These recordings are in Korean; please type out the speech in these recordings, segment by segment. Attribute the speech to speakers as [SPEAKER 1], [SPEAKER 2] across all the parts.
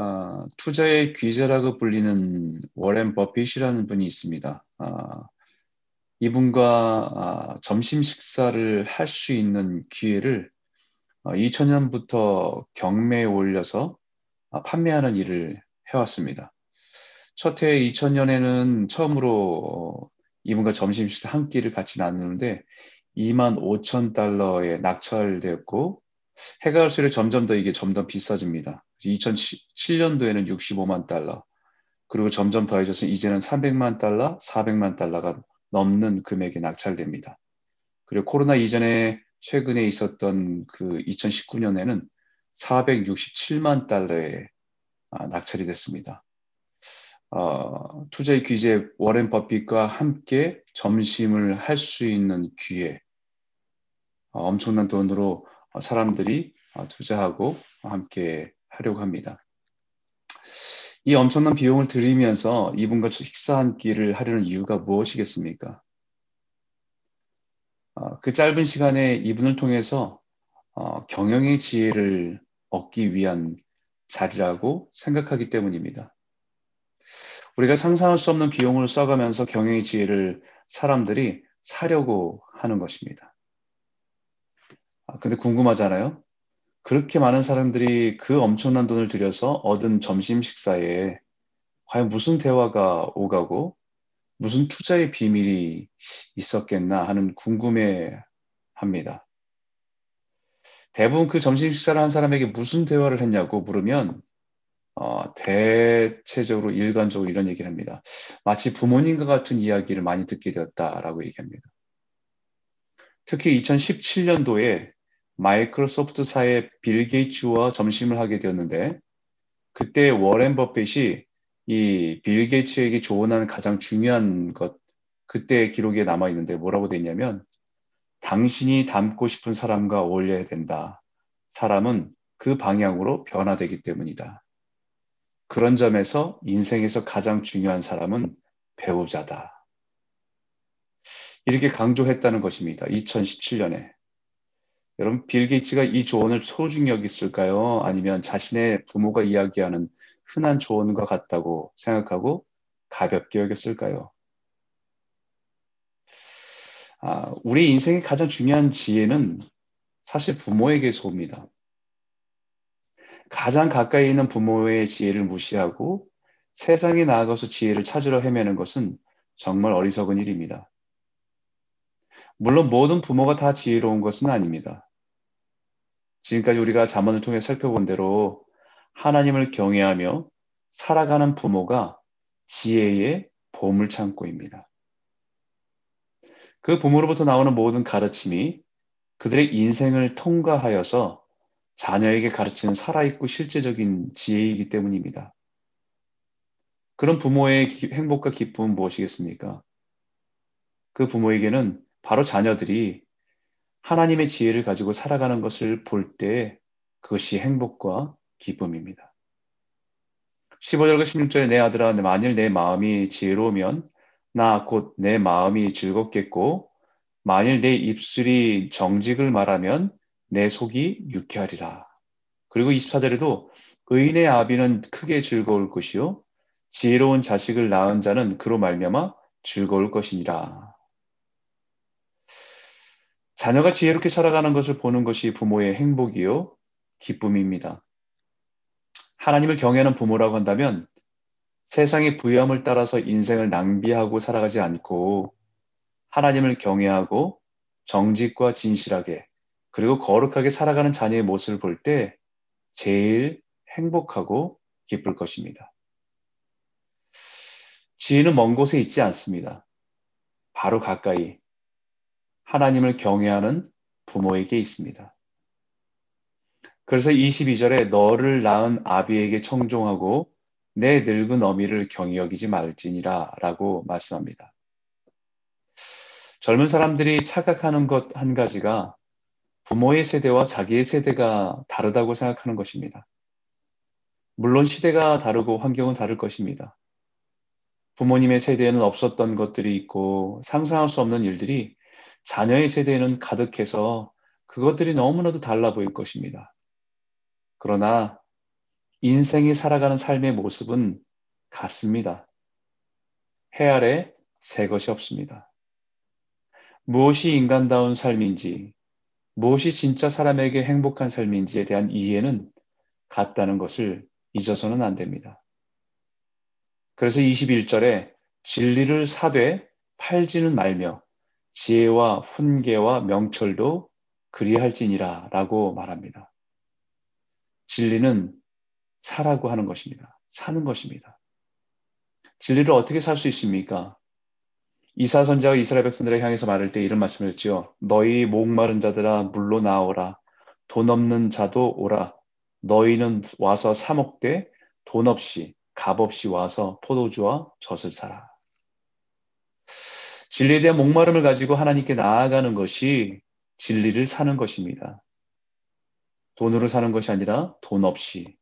[SPEAKER 1] 아, 투자의 귀재라고 불리는 워렌 버핏이라는 분이 있습니다. 아, 이분과 아, 점심 식사를 할 수 있는 기회를 2000년부터 경매에 올려서 판매하는 일을 해왔습니다. 첫해 2000년에는 처음으로 이분과 점심 식사 한 끼를 같이 나누는데 2만 5천 달러에 낙찰되었고 해가 갈수록 점점 더 이게 점점 비싸집니다. 2007년도에는 65만 달러, 그리고 점점 더해져서 이제는 300만 달러, 400만 달러가 넘는 금액이 낙찰됩니다. 그리고 코로나 이전에 최근에 있었던 그 2019년에는 467만 달러에 아, 낙찰이 됐습니다. 어, 투자의 귀재 워렌 버핏과 함께 점심을 할 수 있는 기회, 어, 엄청난 돈으로 사람들이 어, 투자하고 함께 하려고 합니다. 이 엄청난 비용을 들이면서 이분과 식사 한 끼를 하려는 이유가 무엇이겠습니까? 어, 그 짧은 시간에 이분을 통해서 어, 경영의 지혜를 얻기 위한 자리라고 생각하기 때문입니다. 우리가 상상할 수 없는 비용을 써가면서 경영의 지혜를 사람들이 사려고 하는 것입니다. 아, 근데 궁금하잖아요? 그렇게 많은 사람들이 그 엄청난 돈을 들여서 얻은 점심 식사에 과연 무슨 대화가 오가고 무슨 투자의 비밀이 있었겠나 하는 궁금해 합니다. 대부분 그 점심 식사를 한 사람에게 무슨 대화를 했냐고 물으면 어, 대체적으로 일관적으로 이런 얘기를 합니다. 마치 부모님과 같은 이야기를 많이 듣게 되었다라고 얘기합니다. 특히 2017년도에 마이크로소프트사의 빌 게이츠와 점심을 하게 되었는데 그때 워렌 버핏이 이 빌 게이츠에게 조언한 가장 중요한 것 그때 기록에 남아 있는데 뭐라고 돼 있냐면 당신이 닮고 싶은 사람과 어울려야 된다. 사람은 그 방향으로 변화되기 때문이다. 그런 점에서 인생에서 가장 중요한 사람은 배우자다. 이렇게 강조했다는 것입니다. 2017년에. 여러분 빌 게이츠가 이 조언을 소중히 여겼을까요? 아니면 자신의 부모가 이야기하는 흔한 조언과 같다고 생각하고 가볍게 여겼을까요? 아, 우리 인생의 가장 중요한 지혜는 사실 부모에게서 옵니다. 가장 가까이 있는 부모의 지혜를 무시하고 세상에 나아가서 지혜를 찾으러 헤매는 것은 정말 어리석은 일입니다. 물론 모든 부모가 다 지혜로운 것은 아닙니다. 지금까지 우리가 자문을 통해 살펴본 대로 하나님을 경외하며 살아가는 부모가 지혜의 보물 창고입니다. 그 부모로부터 나오는 모든 가르침이 그들의 인생을 통과하여서 자녀에게 가르치는 살아있고 실제적인 지혜이기 때문입니다. 그런 부모의 행복과 기쁨은 무엇이겠습니까? 그 부모에게는 바로 자녀들이 하나님의 지혜를 가지고 살아가는 것을 볼 때 그것이 행복과 기쁨입니다. 15절과 16절에 내 아들아 만일 내 마음이 지혜로우면 나 곧 내 마음이 즐겁겠고 만일 내 입술이 정직을 말하면 내 속이 유쾌하리라. 그리고 24절에도 의인의 아비는 크게 즐거울 것이요 지혜로운 자식을 낳은 자는 그로 말미암아 즐거울 것이니라. 자녀가 지혜롭게 살아가는 것을 보는 것이 부모의 행복이요, 기쁨입니다. 하나님을 경외하는 부모라고 한다면 세상의 부여함을 따라서 인생을 낭비하고 살아가지 않고 하나님을 경외하고 정직과 진실하게 그리고 거룩하게 살아가는 자녀의 모습을 볼 때 제일 행복하고 기쁠 것입니다. 지혜는 먼 곳에 있지 않습니다. 바로 가까이 하나님을 경외하는 부모에게 있습니다. 그래서 22절에 너를 낳은 아비에게 청종하고 내 늙은 어미를 경히 여기지 말지니라 라고 말씀합니다. 젊은 사람들이 착각하는 것 한 가지가 부모의 세대와 자기의 세대가 다르다고 생각하는 것입니다. 물론 시대가 다르고 환경은 다를 것입니다. 부모님의 세대에는 없었던 것들이 있고 상상할 수 없는 일들이 자녀의 세대에는 가득해서 그것들이 너무나도 달라 보일 것입니다. 그러나 인생이 살아가는 삶의 모습은 같습니다. 해 아래 새 것이 없습니다. 무엇이 인간다운 삶인지, 무엇이 진짜 사람에게 행복한 삶인지에 대한 이해는 같다는 것을 잊어서는 안 됩니다. 그래서 21절에 진리를 사되 팔지는 말며 지혜와 훈계와 명철도 그리할지니라 라고 말합니다. 진리는 사라고 하는 것입니다. 사는 것입니다. 진리를 어떻게 살 수 있습니까? 이사 선자가 이스라엘 백성들을 향해서 말할 때 이런 말씀을 했죠. 너희 목마른 자들아 물로 나오라. 돈 없는 자도 오라. 너희는 와서 사 먹되 돈 없이 값 없이 와서 포도주와 젖을 사라. 진리에 대한 목마름을 가지고 하나님께 나아가는 것이 진리를 사는 것입니다. 돈으로 사는 것이 아니라 돈 없이,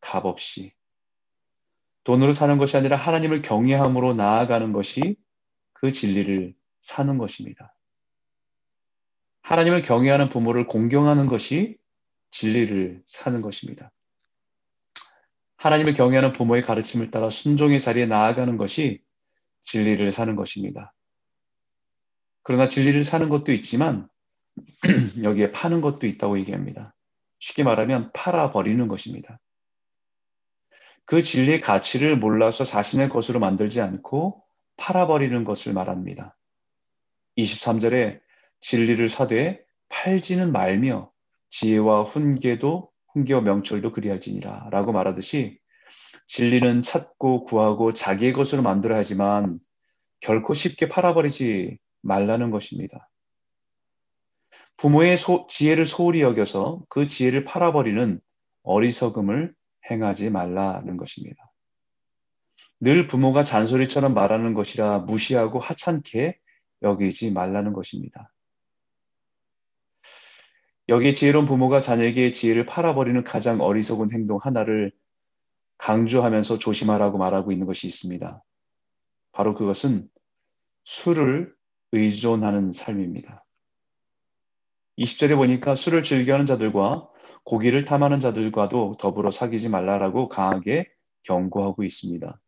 [SPEAKER 1] 값 없이. 돈으로 사는 것이 아니라 하나님을 경외함으로 나아가는 것이 그 진리를 사는 것입니다. 하나님을 경외하는 부모를 공경하는 것이 진리를 사는 것입니다. 하나님을 경외하는 부모의 가르침을 따라 순종의 자리에 나아가는 것이 진리를 사는 것입니다. 그러나 진리를 사는 것도 있지만 여기에 파는 것도 있다고 얘기합니다. 쉽게 말하면 팔아버리는 것입니다. 그 진리의 가치를 몰라서 자신의 것으로 만들지 않고 팔아버리는 것을 말합니다. 23절에 진리를 사되 팔지는 말며 지혜와 훈계도 훈계와 명철도 그리할지니라 라고 말하듯이 진리는 찾고 구하고 자기의 것으로 만들어야 하지만 결코 쉽게 팔아버리지 말라는 것입니다. 부모의 소, 지혜를 소홀히 여겨서 그 지혜를 팔아버리는 어리석음을 행하지 말라는 것입니다. 늘 부모가 잔소리처럼 말하는 것이라 무시하고 하찮게 여기지 말라는 것입니다. 여기에 지혜로운 부모가 자녀에게 지혜를 팔아버리는 가장 어리석은 행동 하나를 강조하면서 조심하라고 말하고 있는 것이 있습니다. 바로 그것은 술을 의존하는 삶입니다. 20절에 보니까 술을 즐겨하는 자들과 고기를 탐하는 자들과도 더불어 사귀지 말라라고 강하게 경고하고 있습니다.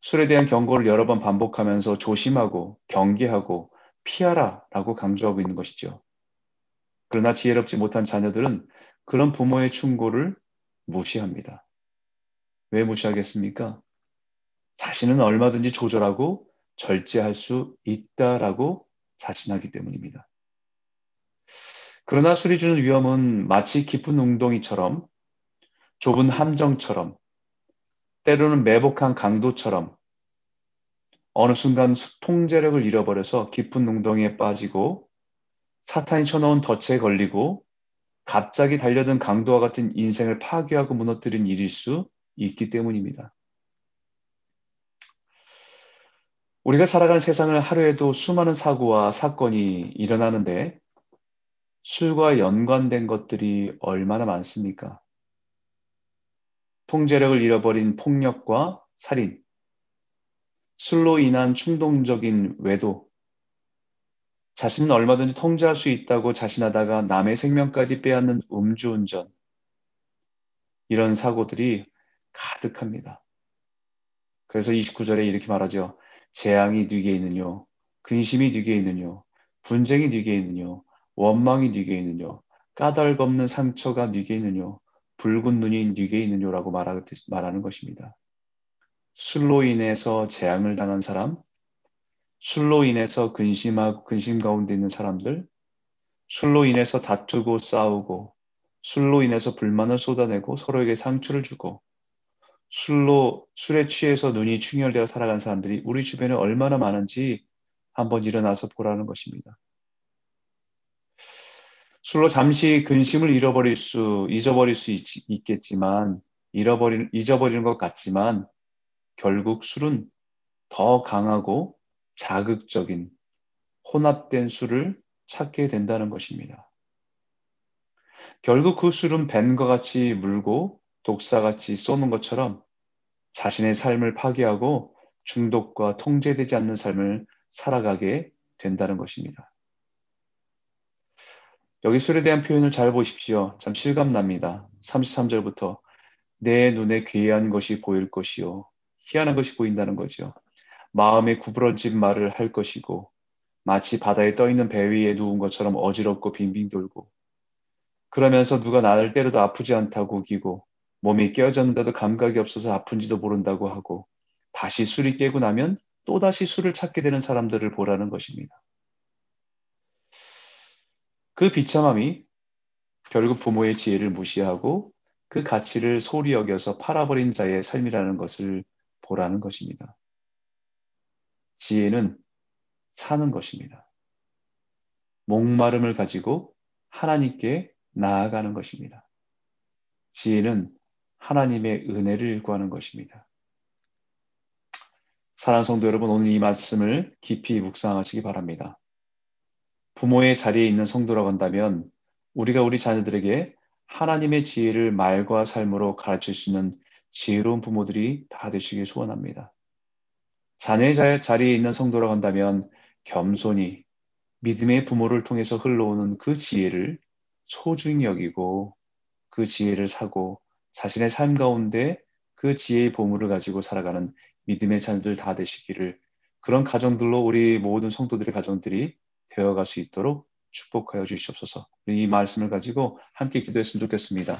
[SPEAKER 1] 술에 대한 경고를 여러 번 반복하면서 조심하고 경계하고 피하라라고 강조하고 있는 것이죠. 그러나 지혜롭지 못한 자녀들은 그런 부모의 충고를 무시합니다. 왜 무시하겠습니까? 자신은 얼마든지 조절하고 절제할 수 있다라고 자신하기 때문입니다. 그러나 술이 주는 위험은 마치 깊은 웅덩이처럼 좁은 함정처럼 때로는 매복한 강도처럼 어느 순간 통제력을 잃어버려서 깊은 웅덩이에 빠지고 사탄이 쳐놓은 덫에 걸리고 갑자기 달려든 강도와 같은 인생을 파괴하고 무너뜨린 일일 수 있기 때문입니다. 우리가 살아가는 세상을 하루에도 수많은 사고와 사건이 일어나는데 술과 연관된 것들이 얼마나 많습니까? 통제력을 잃어버린 폭력과 살인, 술로 인한 충동적인 외도, 자신은 얼마든지 통제할 수 있다고 자신하다가 남의 생명까지 빼앗는 음주운전, 이런 사고들이 가득합니다. 그래서 29절에 이렇게 말하죠. 재앙이 네게 있느뇨, 근심이 네게 있느뇨, 분쟁이 네게 있느뇨, 원망이 네게 있느뇨, 까닭 없는 상처가 네게 있느뇨, 붉은 눈이 네게 있느뇨라고 말하는 것입니다. 술로 인해서 재앙을 당한 사람, 술로 인해서 근심하고 근심 가운데 있는 사람들, 술로 인해서 다투고 싸우고, 술로 인해서 불만을 쏟아내고 서로에게 상처를 주고, 술로 술에 취해서 눈이 충혈되어 살아간 사람들이 우리 주변에 얼마나 많은지 한번 일어나서 보라는 것입니다. 술로 잠시 근심을 잃어버릴 수, 잊어버릴 수 있, 겠지만 잃어버리, 잊어버리는 것 같지만, 결국 술은 더 강하고 자극적인 혼합된 술을 찾게 된다는 것입니다. 결국 그 술은 뱀과 같이 물고 독사같이 쏘는 것처럼 자신의 삶을 파괴하고 중독과 통제되지 않는 삶을 살아가게 된다는 것입니다. 여기 술에 대한 표현을 잘 보십시오. 참 실감납니다. 33절부터 내 눈에 괴이한 것이 보일 것이요. 희한한 것이 보인다는 거죠. 마음에 구부러진 말을 할 것이고 마치 바다에 떠 있는 배 위에 누운 것처럼 어지럽고 빙빙 돌고 그러면서 누가 나를 때려도 아프지 않다고 우기고 몸이 깨어졌는데도 감각이 없어서 아픈지도 모른다고 하고 다시 술이 깨고 나면 또다시 술을 찾게 되는 사람들을 보라는 것입니다. 그 비참함이 결국 부모의 지혜를 무시하고 그 가치를 소리 여겨서 팔아버린 자의 삶이라는 것을 보라는 것입니다. 지혜는 사는 것입니다. 목마름을 가지고 하나님께 나아가는 것입니다. 지혜는 하나님의 은혜를 구하는 것입니다. 사랑하는 성도 여러분, 오늘 이 말씀을 깊이 묵상하시기 바랍니다. 부모의 자리에 있는 성도라고 한다면 우리가 우리 자녀들에게 하나님의 지혜를 말과 삶으로 가르칠 수 있는 지혜로운 부모들이 다 되시길 소원합니다. 자녀의 자리에 있는 성도라고 한다면 겸손히 믿음의 부모를 통해서 흘러오는 그 지혜를 소중히 여기고 그 지혜를 사고 자신의 삶 가운데 그 지혜의 보물을 가지고 살아가는 믿음의 자녀들 다 되시기를 그런 가정들로 우리 모든 성도들의 가정들이 되어갈 수 있도록 축복하여 주시옵소서. 이 말씀을 가지고 함께 기도했으면 좋겠습니다.